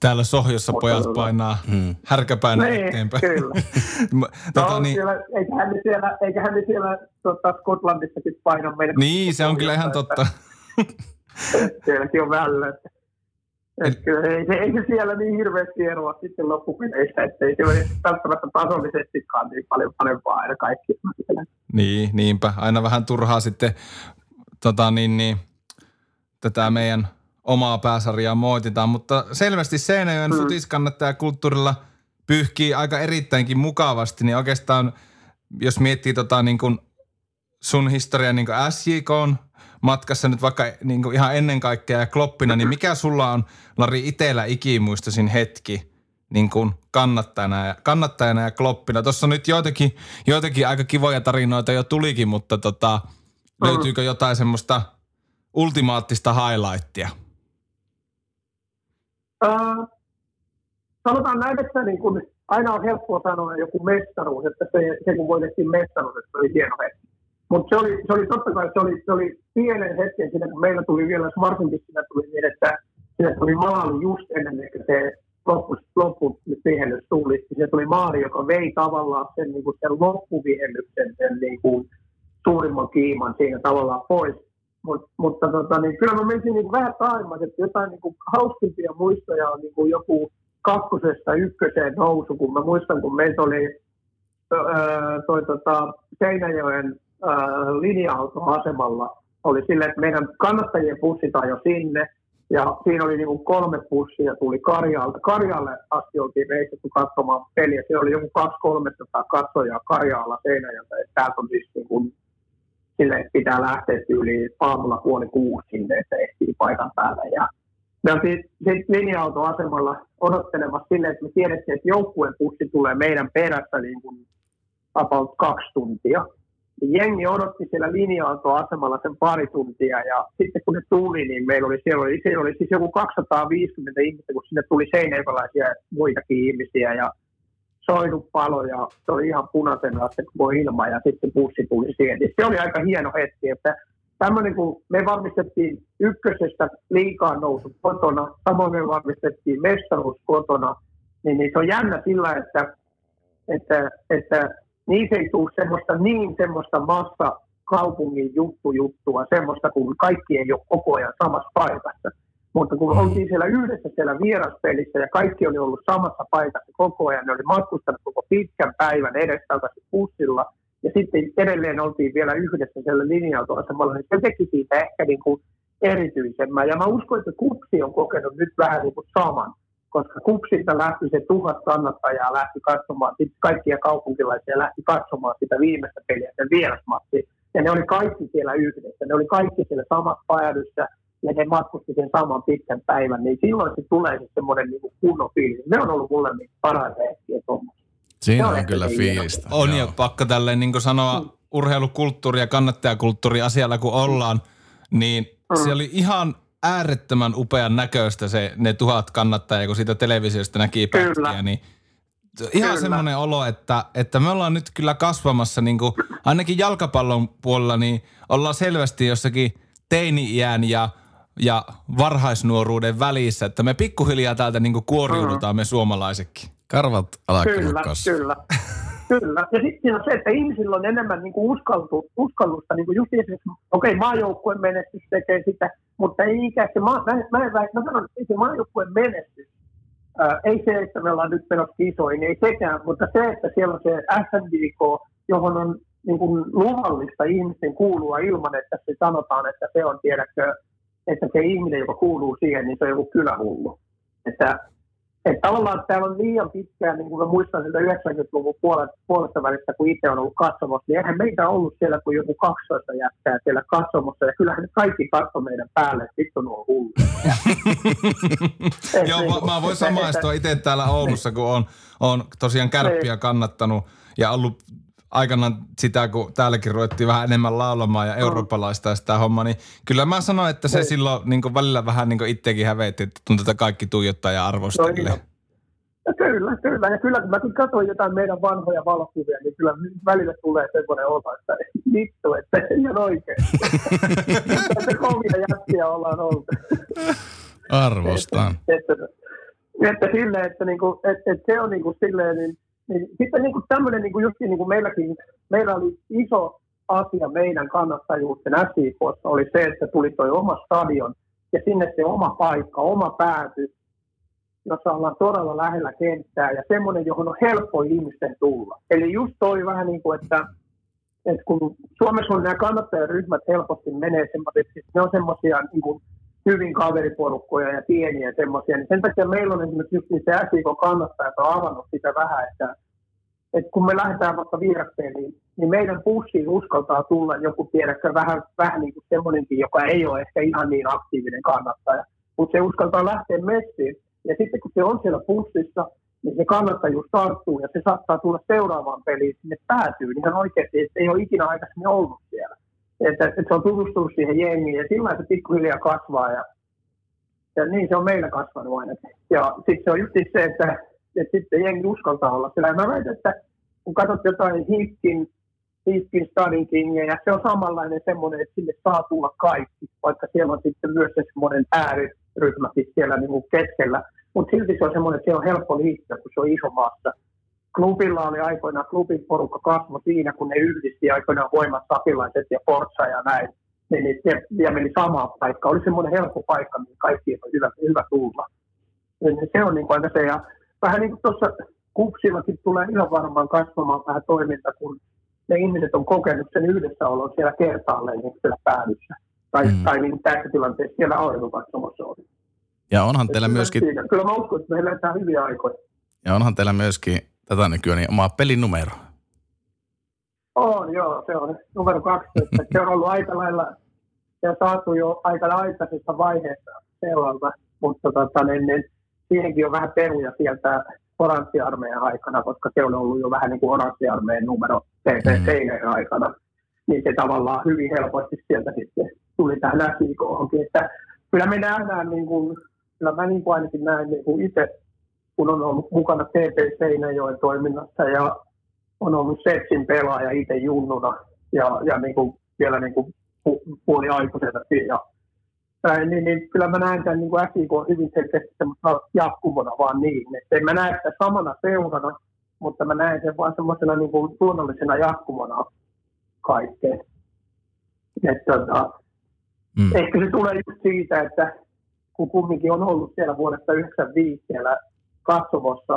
Täällä sohjossa Mutta pojat painaa hmm. härkäpäänä niin, eteenpäin. Kyllä. <laughs> tota, no, niin... siellä, eiköhän ne siellä, eiköhän ne siellä tota, Skotlandissakin paina meidän. Niin, se on kyllä ihan totta. <laughs> Sielläkin on vällä. Että, kyllä, ei, se, ei se siellä niin hirveästi eroa sitten loppupeleissä, että ei se ole välttämättä tasollisestikaan niin paljon parempaa aina kaikki. Niin, niinpä. Aina vähän turhaa sitten tota, niin, niin, tätä meidän omaa pääsarjaa moititaan, mutta selvästi Seinäjoen mm. futiskannattaja kulttuurilla pyyhkii aika erittäinkin mukavasti, niin oikeastaan jos miettii tota niin kuin sun historia niin kuin SJK on matkassa nyt vaikka niin kuin ihan ennen kaikkea ja kloppina, niin mikä sulla on, Lari, itellä ikimuistoisin hetki niin kuin kannattajana, ja, kannattajana ja kloppina? Tuossa nyt joitakin, joitakin aika kivoja tarinoita jo tulikin, mutta tota, löytyykö jotain semmoista ultimaattista highlightia? Uh, sanotaan näin, että niin kun, aina on helppoa sanoa joku mestaruus, että se, se kun voitettiin mestaruus, että se oli hieno hetki. Mutta se oli, se oli totta kai, se oli, se oli pienen hetken siinä, kun meillä tuli vielä, varsinkin siinä tuli niin, että siinä tuli maali just ennen kuin se loppu, loppu vihellys tuli. Se tuli maali, joka vei tavallaan sen, niin kuin sen loppuvihellyksen, sen niin kuin suurimman kiiman siinä tavallaan pois. Mut, mutta tota, niin kyllä mä menisin niin vähän taimmas, että jotain niin kuin hauskimpia muistoja on niin kuin joku kakkosesta ykköseen nousu, kun mä muistan, kun meitä oli öö, toi, tota, Seinäjoen linja-autoasemalla oli sille, että meidän kannattajien bussit jo sinne, ja siinä oli niin kolme bussia tuli Karjaalta. Karjaalle asti oltiin reissattu katsomaan peliä. Se oli joku 200-300 katsojaa Karjaalla Seinäjältä. Täältä on siis niin kuin, sille, pitää lähteä yli aamulla puoli kuusi sinne, että ehtii paikan päälle. Ja me oltiin linja-autoasemalla odottelemassa sille, että me tiedettiin, että joukkueen bussi tulee meidän perässä niin kuin about kaksi tuntia jengi odotti siellä linja-autoasemalla sen pari tuntia ja sitten kun ne tuli, niin meillä oli siellä oli, siellä oli siis joku 250 ihmistä, kun sinne tuli seinäjokalaisia ja muitakin ihmisiä ja soinut palo ja se oli ihan punaisena se koko ilma ja sitten bussi tuli siihen. Niin se oli aika hieno hetki, että tämmöinen kun me varmistettiin ykkösestä liikaa nousu kotona, samoin me varmistettiin mestaruus kotona, niin, niin se on jännä sillä, että, että, että niissä ei tule semmoista niin semmoista massa kaupungin juttu juttua, semmoista kun kaikki ei ole koko ajan samassa paikassa. Mutta kun mm. oltiin siellä yhdessä siellä vieraspelissä ja kaikki oli ollut samassa paikassa koko ajan, ne oli matkustanut koko pitkän päivän edestakaisin bussilla, ja sitten edelleen oltiin vielä yhdessä siellä linja-autoasemalla, niin se teki siitä ehkä niin kuin erityisemmän. Ja mä uskon, että Kupsi on kokenut nyt vähän niin kuin saman koska kupsista lähti se tuhat kannattajaa lähti katsomaan, sitten kaikkia kaupunkilaisia lähti katsomaan sitä viimeistä peliä, sen vierasmatsi. Ja ne oli kaikki siellä yhdessä, ne oli kaikki siellä samassa päädyssä, ja ne matkusti sen saman pitkän päivän, niin silloin se tulee se semmoinen niin kunnon fiilis. Ne on ollut mulle niin paras hetkiä Siinä on, on kyllä fiilistä. On ja pakko tälleen niin sanoa mm. urheilukulttuuri ja kannattajakulttuuri asialla kun ollaan, niin mm. se oli ihan äärettömän upean näköistä se, ne tuhat kannattajia, kun siitä televisiosta näki pätkiä, niin ihan kyllä. semmoinen olo, että, että me ollaan nyt kyllä kasvamassa niin kuin, ainakin jalkapallon puolella, niin ollaan selvästi jossakin teini-iän ja, ja varhaisnuoruuden välissä, että me pikkuhiljaa täältä niin kuin kuoriudutaan me suomalaisetkin. Karvat alkaa Kyllä, kyllä. <laughs> Kyllä. Ja sitten on se, että ihmisillä on enemmän niin kuin uskaltu, uskallusta, niin kuin just esimerkiksi, okei, okay, maajoukkueen menestys tekee sitä, mutta ei ikään se, mä, mä, mä, mä, mä sanon, että se maajoukkueen menestys, ää, ei se, että me ollaan nyt menossa kisoihin, ei sekään, mutta se, että siellä on se SNDK, johon on niin kuin luvallista ihmisten kuulua ilman, että se sanotaan, että se on, tiedäkö, että se ihminen, joka kuuluu siihen, niin se on joku kylähullu. Että että tavallaan täällä on liian pitkään, niin kuin mä muistan sieltä 90-luvun puolesta, puolesta välistä, kun itse on ollut katsomassa, niin eihän meitä ollut siellä kuin joku 12 jättää siellä katsomassa, ja kyllähän kaikki katso meidän päälle, että vittu nuo hullu. <laughs> Joo, mä, mä voin samaistua itse täällä Oulussa, kun on, on tosiaan kärppiä niin. kannattanut ja ollut aikanaan sitä, kun täälläkin ruvettiin vähän enemmän laulamaan ja eurooppalaista sitä hommaa, niin kyllä mä sanoin, että se. Niin. silloin niin välillä vähän niin itsekin hävetti, että tuntuu, että kaikki tuijottaa ja arvostelee. No, kyllä, kyllä. Ja kyllä, kun mäkin katsoin jotain meidän vanhoja valokuvia, niin kyllä välillä tulee semmoinen olo, että <laughs> vittu, että ihan oikein. <laughs> että kovia jätkiä ollaan oltu. Arvostan. Että, että, että, silleen, että, niinku, että, että se on niinku silleen, niin niin sitten niin tämmöinen, niin just niin kuin meilläkin, meillä oli iso asia meidän kannattajuuden SIKssa oli se, että tuli tuo oma stadion ja sinne se oma paikka, oma pääty, jossa ollaan todella lähellä kenttää ja semmoinen, johon on helppo ihmisten tulla. Eli just toi vähän niin kuin, että, että kun Suomessa on nämä kannattajaryhmät helposti menee semmoiseksi, ne on semmoisia niin kuin hyvin kaveriporukkoja ja pieniä semmoisia, niin sen takia meillä on esimerkiksi just niin se SIK kannattajat on avannut sitä vähän, että, että kun me lähdetään vaikka vieraspeliin, niin meidän bussiin uskaltaa tulla joku tiedäkö vähän, vähän niin kuin semmoinenkin, joka ei ole ehkä ihan niin aktiivinen kannattaja, mutta se uskaltaa lähteä messiin. Ja sitten kun se on siellä bussissa, niin se kannattajuus tarttuu ja se saattaa tulla seuraavaan peliin sinne päätyy ihan oikeasti, että ei ole ikinä aikaisemmin ollut siellä. Että, että se on tutustunut siihen jengiin ja sillä se pikkuhiljaa kasvaa ja, ja niin se on meillä kasvanut ainakin. Ja sitten se on just se, että, että sitten jengi uskaltaa olla siellä. Ja mä väitän, että kun katsot jotain Hiskin, Hiskin Stadin ja se on samanlainen semmoinen, että sinne saa tulla kaikki, vaikka siellä on sitten myös se semmoinen ääriryhmä siellä niin kuin keskellä mutta silti se on semmoinen, että se on helppo liittyä, kun se on iso maassa. Klubilla oli aikoinaan, klubin porukka kasvo siinä, kun ne yhdisti aikoinaan voimat sapilaiset ja Forza ja näin. Niin, niin, ja, meni samaan paikkaan. Oli semmoinen helppo paikka, mihin kaikki on hyvä, hyvä tulla. Niin, niin se on niin kuin se. Ja vähän niin kuin tuossa kupsillakin tulee ihan varmaan kasvamaan vähän toiminta, kun ne ihmiset on kokenut sen yhdessäolon siellä kertaalleen niin siellä päädyssä. Tai, mm. tai niin tässä tilanteessa siellä aurinkokatsomassa oli. Ja onhan teillä myöskin... Kyllä mä uskon, että meillä on hyviä aikoja. Ja onhan teillä myöskin tätä nykyään niin oma pelinumero. On, joo. Se on numero 12. <laughs> se on ollut aika lailla, se on saatu jo aika aikaisessa vaiheessa seuralta, mutta tota, niin, niin, siihenkin on vähän peruja sieltä oranssiarmeijan aikana, koska se on ollut jo vähän niin kuin oranssiarmeijan numero TP mm. aikana. Niin se tavallaan hyvin helposti sieltä sitten tuli tähän SIK-honkin. Että kyllä me nähdään niin kuin kyllä mä niin kuin ainakin näin niin kuin itse, kun on ollut mukana TP Seinäjoen toiminnassa ja on ollut Setsin pelaaja itse junnuna ja, ja niin kuin vielä niin kuin pu, puoliaikuisena ja näin, niin, niin, kyllä mä näen tämän niin SIK on hyvin selkeästi jatkumona vaan niin, että en mä näe sitä samana seurana, mutta mä näen sen vaan semmoisena niin kuin luonnollisena jatkumona kaikkeen. Että, tota, mm. Ehkä se tulee just siitä, että kun kumminkin on ollut siellä vuodesta 1995 siellä katsomossa,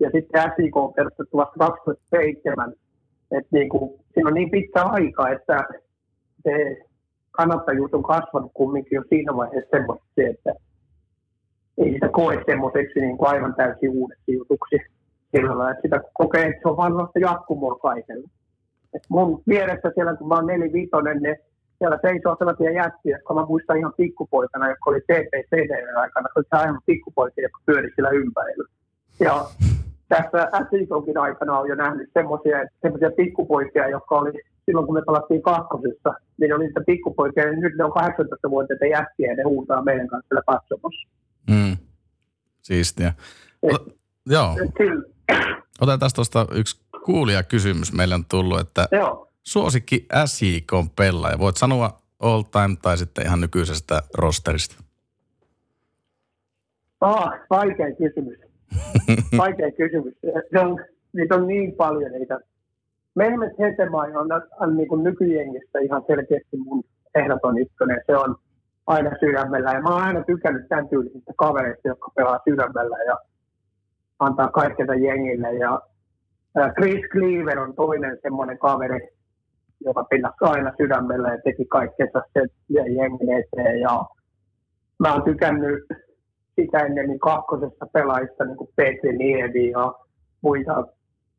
ja sitten SIK on perustettu vasta 2007, että niin kuin, siinä on niin pitkä aika, että se kannattajuus on kasvanut kumminkin jo siinä vaiheessa semmoisesti, että ei sitä koe semmoiseksi niin kuin aivan täysin uudeksi jutuksi. Sillä että sitä kokee, että se on vaan jatkumoa. Et mun vieressä siellä, kun mä oon nelivitonen, niin siellä seisoo sellaisia jättiä, jotka mä muistan ihan pikkupoikana, jotka oli TPCD aikana, se oli aivan pikkupoikia, jotka pyöri sillä ympärillä. Ja tässä SIKonkin aikana on jo nähnyt semmoisia, semmoisia pikkupoikia, jotka oli silloin, kun me palattiin kakkosessa, niin oli niitä pikkupoikia, ja nyt ne on 18-vuotiaita jättiä, ja ne huutaa meidän kanssa siellä katsomassa. Mm. Siistiä. O- joo. Otetaan tuosta yksi kuulija kysymys meille on tullut, että Joo suosikki SJK pelaaja? Voit sanoa all time tai sitten ihan nykyisestä rosterista. Ah, vaikea kysymys. <laughs> vaikea kysymys. Se on, niitä on niin paljon niitä. Mehmet Hetemai on, on niin kuin nykyjengistä ihan selkeästi mun ehdoton ykkönen. Se on aina sydämellä. Ja mä oon aina tykännyt tämän tyylisistä kavereista, jotka pelaa sydämellä ja antaa kaikkea jengille. Ja Chris Cleaver on toinen semmoinen kaveri, joka pinnasi aina sydämellä ja teki kaikkensa se jengin eteen. Ja mä oon tykännyt sitä ennen niin kakkosessa pelaajista, niin kuin Petri Nievi ja muita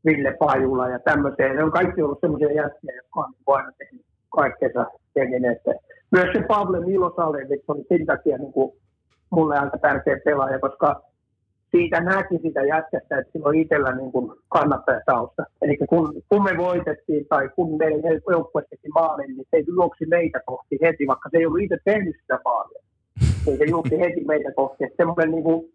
Ville Pajula ja tämmöisiä. Ne on kaikki ollut semmoisia jäseniä, jotka on niin aina tehnyt kaikkensa jengin eteen. Myös se Pavle Milosalevic on sen takia niin kuin mulle aika tärkeä pelaaja, koska siitä näki sitä jätkästä, että sillä on itsellä niin kuin kannattajatausta. Eli kun, kun me voitettiin tai kun meidän joukkue teki maalin, niin se ei juoksi meitä kohti heti, vaikka se ei ollut itse tehnyt sitä maalia. Niin se juoksi heti meitä kohti. Että semmoinen, niin kuin,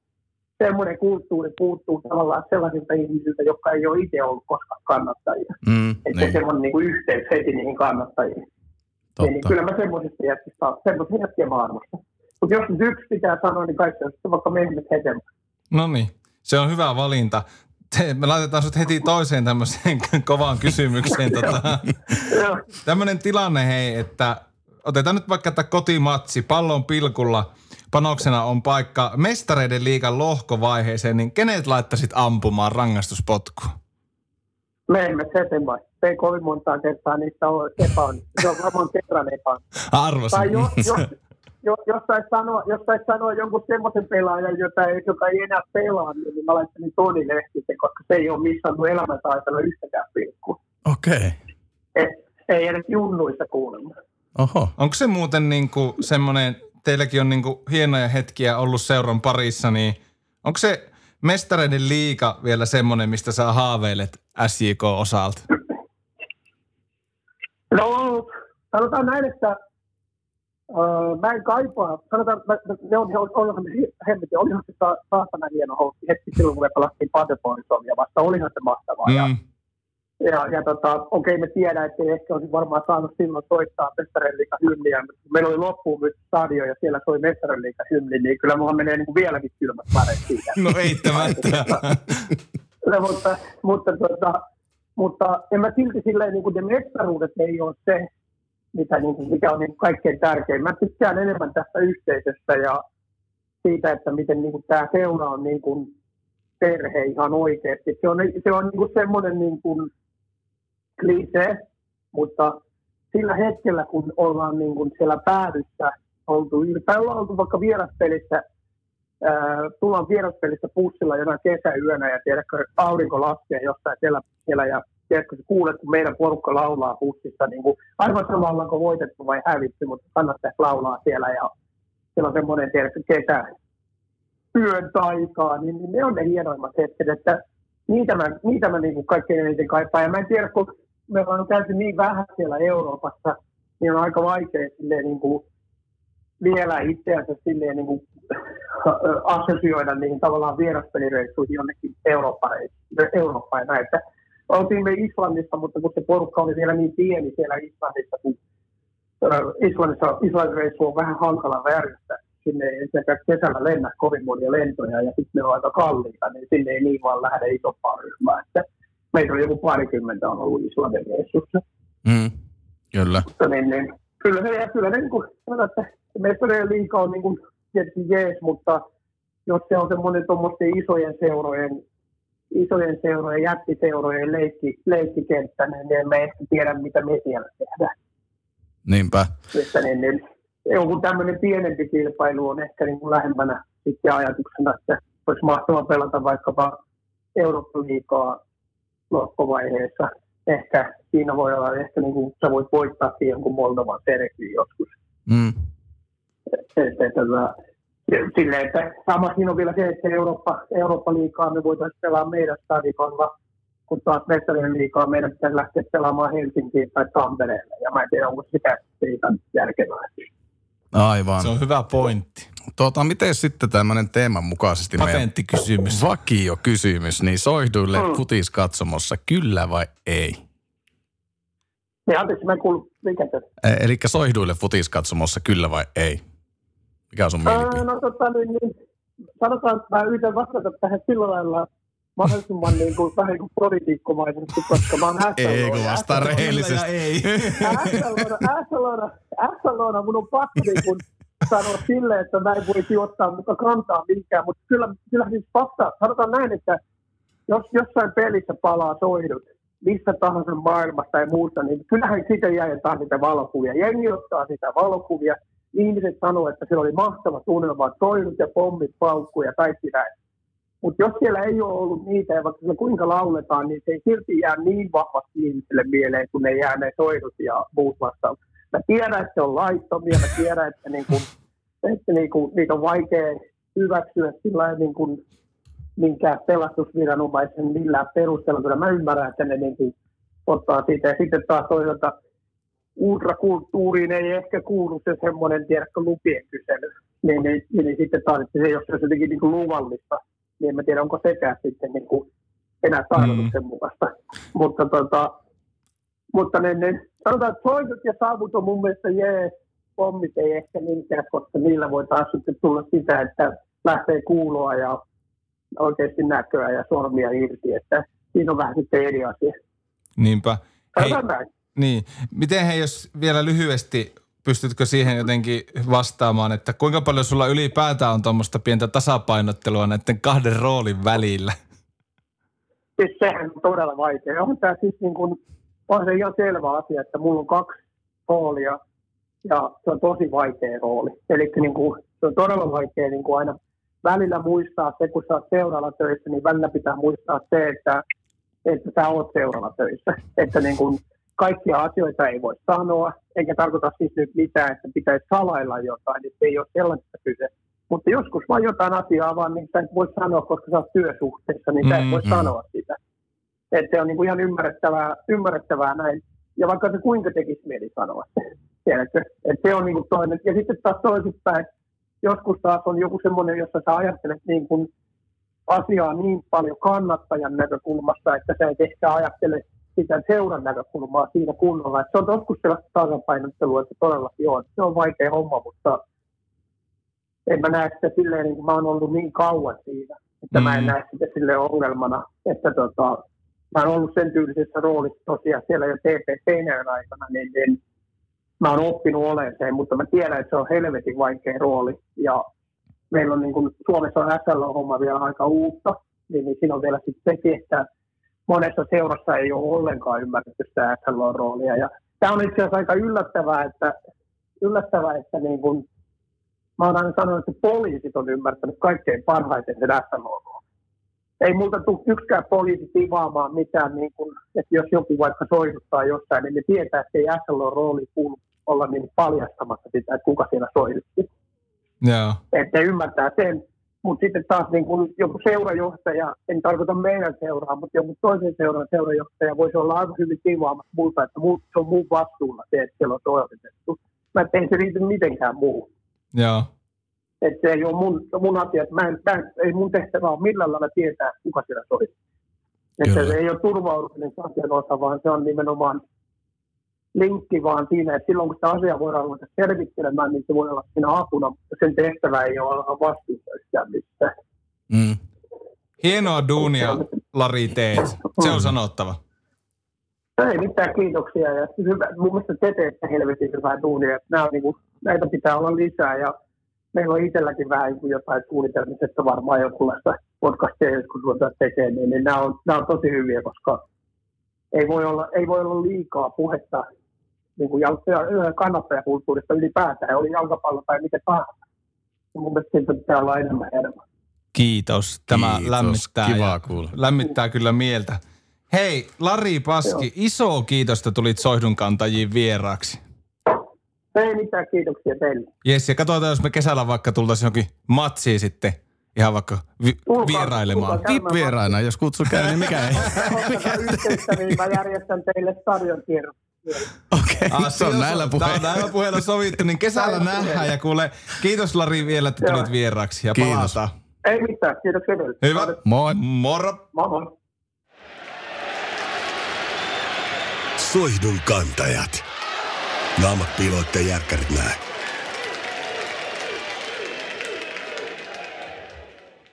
semmoinen kulttuuri puuttuu tavallaan sellaisilta ihmisiltä, jotka ei ole itse ollut koskaan kannattajia. Mm, että niin. semmoinen niin kuin yhteys heti niihin kannattajiin. Totta. Niin kyllä mä semmoisesta jätkistä, semmoisesta jätkiä maailmasta. Mutta jos nyt yksi pitää sanoa, niin kaikki on vaikka Mehmet Hetemäki. No niin, se on hyvä valinta. Te, me laitetaan sut heti toiseen tämmöiseen <laughs> kovaan kysymykseen. tota, tämmöinen tilanne hei, että otetaan nyt vaikka että kotimatsi, pallon pilkulla, panoksena on paikka mestareiden liigan lohkovaiheeseen, niin kenet laittaisit ampumaan rangaistuspotku? Me emme. Se ei kovin montaa kertaa niistä ole epäonnistunut. Se on varmaan kerran epäonnistunut. Arvoisin. Tai jos, jos, jos, saisi sanoa, jos sais sanoa jonkun semmoisen pelaajan, jota ei, joka ei enää pelaa, niin mä laittaisin Toni Lehtisen, koska se ei ole missään elämänsä aikana yhtäkään pilkkua. Okei. Okay. Et, ei edes junnuissa kuulemma. Oho. Onko se muuten niinku semmoinen, teilläkin on niinku hienoja hetkiä ollut seuran parissa, niin onko se mestareiden liika vielä semmoinen, mistä sä haaveilet SJK-osalta? No, sanotaan näin, että Mä en kaipaa, sanotaan, mä, ne on, on, on hemmetin, olihan se saatana hieno hetki silloin, kun me pelattiin Paderbornisovia vasta, olihan se mahtavaa. Mm. Ja ja, ja tota, okei, me tiedän, että ehkä olisi varmaan saanut silloin soittaa Mestareliikan hymniä, mutta kun meillä oli loppuun myös stadio ja siellä soi Mestareliikan hymni, niin kyllä mulla menee niin kuin vieläkin kylmät väreet siitä. No eittämättä. <laughs> no, mutta, mutta, tota, mutta en mä silti silleen, niin kuin ne mestaruudet ei ole se, mitä, niin kuin, mikä on niin kaikkein tärkein. Mä tykkään enemmän tästä yhteisöstä ja siitä, että miten niin kuin, tämä seura on niin kuin, perhe ihan oikeasti. Se on, se on niin kuin semmoinen niin kuin, klise, mutta sillä hetkellä, kun ollaan niin kuin siellä päädyssä oltu, tai ollaan oltu vaikka vieraspelissä, tullaan vieraspelissä pussilla jonain kesäyönä ja tiedätkö, aurinko laskee jossain siellä, siellä ja tiedätkö, kuulet, kun meidän porukka laulaa pussissa, niin kuin, aivan samalla kuin voitettu vai hävitty, mutta kannattaa laulaa siellä ja siellä on semmoinen, tiedätkö, kesä, yön taikaa, niin, niin ne on ne hienoimmat hetket, että niitä mä, niitä mä niin kuin kaikkein eniten kaipaan. Ja mä en tiedä, kun me on käyty niin vähän siellä Euroopassa, niin on aika vaikea silleen niin kuin vielä itseänsä silleen niin kuin <laughs> assosioida niihin tavallaan vieraspelireissuihin jonnekin Eurooppaan, Eurooppaan ja näin. Että oltiin me Islannissa, mutta kun se porukka oli vielä niin pieni siellä Islannissa, kun Islannissa, Islannin on vähän hankala järjestää. Sinne ei sekä kesällä lennä kovin monia lentoja ja sitten ne on aika kalliita, niin sinne ei niin vaan lähde isompaa ryhmää. Että meitä on joku parikymmentä on ollut Islannin reissussa. Mm, kyllä. Mutta niin, niin, kyllä se, kyllä ne, niin kuin, että mestarien liika on niin kuin, tietysti jees, mutta jos se on semmoinen tuommoisten isojen seurojen, isojen seurojen, jättiseurojen leikki, leikkikenttä, niin, niin me ehkä tiedä, mitä me siellä tehdään. Niinpä. Että niin, niin, joku tämmöinen pienempi kilpailu on ehkä niin kuin lähempänä sitten ajatuksena, että olisi mahtavaa pelata vaikkapa Eurooppa-liikaa loppuvaiheessa. Ehkä siinä voi olla, ehkä niin kuin, sä voit voittaa jonkun Moldovan serkiin joskus. Mm. Että, että, sille, että sama siinä on vielä se, että Eurooppa, Eurooppa-liikaa me voitaisiin pelaa meidän stadikolla, kun taas Mestarien liikaa meidän pitäisi lähteä pelaamaan Helsinkiin tai Tampereelle. Ja mä en tiedä, onko sitä siitä järkevää. Aivan. Se on hyvä pointti. Tuota, miten sitten tämmöinen teeman mukaisesti Patenttikysymys. vakio kysymys, niin soihduille mm. futiskatsomossa kyllä vai ei? Niin anteeksi, mä en kuullut, mikä se? E- eli soihduille futiskatsomossa kyllä vai ei? Mikä on sun mielipide? No tota, niin, niin, sanotaan, että mä yritän vastata tähän sillä lailla mahdollisimman niin kuin, vähän niin kuin politiikkomaisesti, koska mä oon Ei, kun vastaa rehellisesti. Ei. SLOna, mun on pakko niin kuin, sanoa silleen, että mä en voisi ottaa mutta kantaa mihinkään, mutta kyllä, kyllä siis fakta, sanotaan näin, että jos jossain pelissä palaa soidut, missä tahansa maailmassa tai muusta, niin kyllähän siitä jaetaan niitä valokuvia. Jengi ottaa sitä valokuvia, ihmiset sanoo, että se oli mahtava tunnelma, soidut ja pommit, paukku ja kaikki näin. Mutta jos siellä ei ole ollut niitä, ja vaikka kuinka lauletaan, niin se ei silti jää niin vahvasti ihmisille mieleen, kun ne jää ne soidut ja muut vastaukset. Mä tiedän, että se on laittomia, mä tiedän, että, niin kuin, että niin kuin, niitä on vaikea hyväksyä sillä niin kuin, minkä pelastusviranomaisen millään perusteella. Kyllä mä ymmärrän, että ne niin kuin, ottaa siitä. Ja sitten taas toisaalta ultrakulttuuriin ei ehkä kuulu se semmoinen, tiedätkö, lupien kysely. Niin, niin, niin, niin sitten taas, että se, jos se on jotenkin niin kuin luvallista, niin en mä tiedä, onko sekään sitten niin kuin enää tarkoituksenmukaista. Mm. Mutta, tota, mutta ne, ne, sanotaan, että soitot ja saavut on mun mielestä jees, pommit ei ehkä niinkään, koska niillä voi taas sitten tulla sitä, että lähtee kuuloa ja oikeasti näköä ja sormia irti, että siinä on vähän sitten eri asia. Niinpä. Hei, niin. Miten he, jos vielä lyhyesti pystytkö siihen jotenkin vastaamaan, että kuinka paljon sulla ylipäätään on tuommoista pientä tasapainottelua näiden kahden roolin välillä? Siis sehän on todella vaikea. On tämä siis niin kuin, on se ihan selvä asia, että mulla on kaksi roolia ja se on tosi vaikea rooli. Eli niin kuin, se on todella vaikea niin kuin aina välillä muistaa se, kun sä oot seuralla töissä, niin välillä pitää muistaa se, että, että sä oot seuralla töissä. Että niin kuin, kaikkia asioita ei voi sanoa, eikä tarkoita siis nyt mitään, että pitäisi salailla jotain, se ei ole sellaisesta kyse. Mutta joskus vaan jotain asiaa vaan, niin et voi sanoa, koska sä oot työsuhteessa, niin sä et voi Mm-hmm. sanoa sitä. Että se on niin kuin ihan ymmärrettävää, ymmärrettävää näin. Ja vaikka se kuinka tekisi mieli sanoa <laughs> tiedätkö? Että se on niin kuin toinen. Ja sitten taas toisinpäin, joskus taas on joku semmoinen, jossa sä ajattelet niin kuin asiaa niin paljon kannattajan näkökulmasta, että sä et ehkä ajattele sitä seuran näkökulmaa siinä kunnolla. Että se on joskus sellaista tasapainottelua, että todellakin että se on vaikea homma, mutta en mä näe sitä silleen, niin kuin mä oon ollut niin kauan siinä, että mm. mä en Mm. näe sitä silleen ongelmana, että tota, mä oon ollut sen tyylisessä roolissa tosiaan siellä jo TP aikana, niin, niin mä oon oppinut olemaan sen, mutta mä tiedän, että se on helvetin vaikea rooli. Ja meillä on niin kuin, Suomessa on SL-homma vielä aika uutta, niin, niin siinä on vielä sitten sekin, että monessa seurassa ei ole ollenkaan ymmärretty sitä SL-roolia. Ja tämä on itse asiassa aika yllättävää, että, yllättävää, että niin kuin, mä oon aina sanonut, että poliisit on ymmärtänyt kaikkein parhaiten sen SL-roolin. Ei multa tule yksikään poliisi tivaamaan mitään, niin kuin, että jos joku vaikka soiduttaa jossain, niin ne tietää, että ei SL-rooli kuulu olla niin paljastamassa sitä, että kuka siellä soidutti. Joo. Että ymmärtää sen. Mutta sitten taas niin kun joku seurajohtaja, en tarkoita meidän seuraa, mutta joku toisen seuran seurajohtaja voisi olla aivan hyvin tivaamassa multa, että mul, se on mun vastuulla se, että siellä on toimitettu. Mä ei se riitä mitenkään muu. Joo. Että se ei ole mun, mun asia, että mä en, mä en, ei mun tehtävä ole millään lailla tietää, kuka siellä soi. Että se ei ole turvauduminen asian osa, vaan se on nimenomaan linkki vaan siinä, että silloin kun sitä asiaa voidaan ruveta selvittelemään, niin se voi olla siinä apuna, mutta sen tehtävä ei ole olla vastuussa mistään. Mm. Hienoa duunia, Lari, teet. Se on sanottava. Ei mitään kiitoksia ja hyvä, mun mielestä te teette helvetin hyvää duunia. Nämä niin kuin, näitä pitää olla lisää ja meillä on itselläkin vähän niin kuin jotain suunnitelmissa, että varmaan jonkunlaista podcastia joskus ruvetaan tekemään, niin, niin nämä, on, nämä on tosi hyviä, koska ei voi olla, ei voi olla liikaa puhetta niin kuin kannattajakulttuurista ylipäätään, oli jalkapallo tai mitä tahansa. Ja mun mielestä siitä pitää olla enemmän enemmän. Kiitos. Tämä Kiitos. lämmittää. Kivaa ja- kuulla. Lämmittää kyllä mieltä. Hei, Lari Paski, iso kiitos, että tulit Soihdun kantajiin vieraaksi. Ei mitään kiitoksia teille. Jes, ja katsotaan, jos me kesällä vaikka tultaisiin johonkin matsiin sitten ihan vaikka vi- Tulkaa- vierailemaan. tulkaa käymään VIP-vieraina, jos kutsu käy, niin mikä ei. Yhteyttä, niin mä järjestän teille stadion kierron. Okei, Ah, se on näillä Tää on puheilla. näillä puheilla sovittu, niin kesällä Näillä nähdään. puheilla. Ja kuule, kiitos Lari vielä, että tulit vieraaksi ja Kiitos. palataan. Ei mitään, teille. Hyvä. Moi. Moro. Moi moi. Soihdun kantajat. Naamat piiloitte järkkärit nää.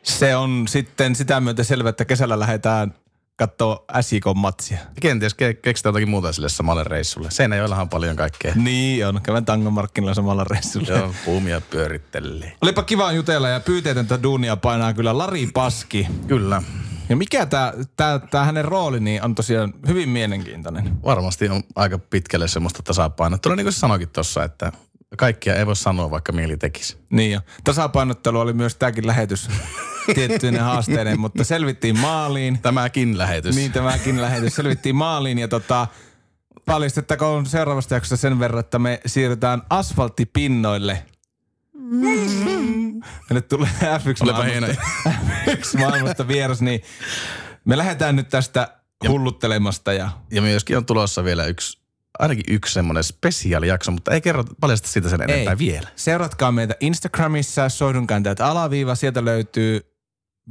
Se on sitten sitä myötä selvä, että kesällä lähdetään katsoa SIK-matsia. Kenties ke- keksitään jotakin muuta sille samalle reissulle. Seinäjoellahan on paljon kaikkea. Niin on, kävän tangomarkkinoilla samalla reissulla. Joo, puumia pyörittelee. Olipa kiva jutella ja pyyteetöntä duunia painaa kyllä Lari Paski. Kyllä. Ja mikä tämä tää, tää hänen rooli niin on tosiaan hyvin mielenkiintoinen. Varmasti on aika pitkälle semmoista tasapainottelua, niin kuin sanoikin tuossa, että kaikkia ei voi sanoa, vaikka mieli tekisi. Niin jo. Tasapainottelu oli myös tämäkin lähetys <laughs> tiettyinen haasteinen, mutta selvittiin maaliin. Tämäkin lähetys. Niin tämäkin lähetys selvittiin maaliin ja tota, paljastettakoon seuraavasta jaksosta sen verran, että me siirrytään asfalttipinnoille. <laughs> Meille tulee F1 Olipa hieno. <laughs> maailmasta, F1 maailmasta vieras, niin me lähdetään nyt tästä hulluttelemasta ja Ja myöskin on tulossa vielä yksi, ainakin yksi semmoinen spesiaalijakso, mutta ei kerro paljasta sitä sen enempää Ei. vielä. Seuratkaa meitä Instagramissa, soihdunkantajat alaviiva, sieltä löytyy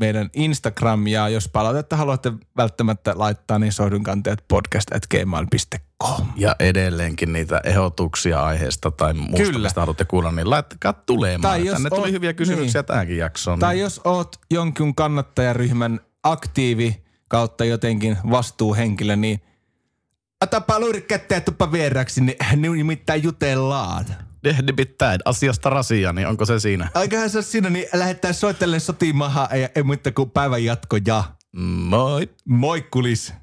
meidän Instagram ja jos palautetta haluatte välttämättä laittaa, niin soihdunkantajat podcast at gmail.com. Ja edelleenkin niitä ehdotuksia aiheesta tai muusta, Kyllä. Mistä haluatte kuulla, niin laittakaa tulemaan. Tai jos Tänne tuli on- hyviä kysymyksiä niin. tähänkin jaksoon. Tai niin jos oot jonkin kannattajaryhmän aktiivi kautta jotenkin vastuuhenkilö, niin otapa luuri kättä ja tuppa vieraksi, niin nimittäin jutellaan. Nimittäin asiasta rasia, niin onko se siinä? Aikahan se siinä, niin lähdetään soittelemaan sotimaha ja ei muuta kuin päivän jatko ja Moi! moikkulis.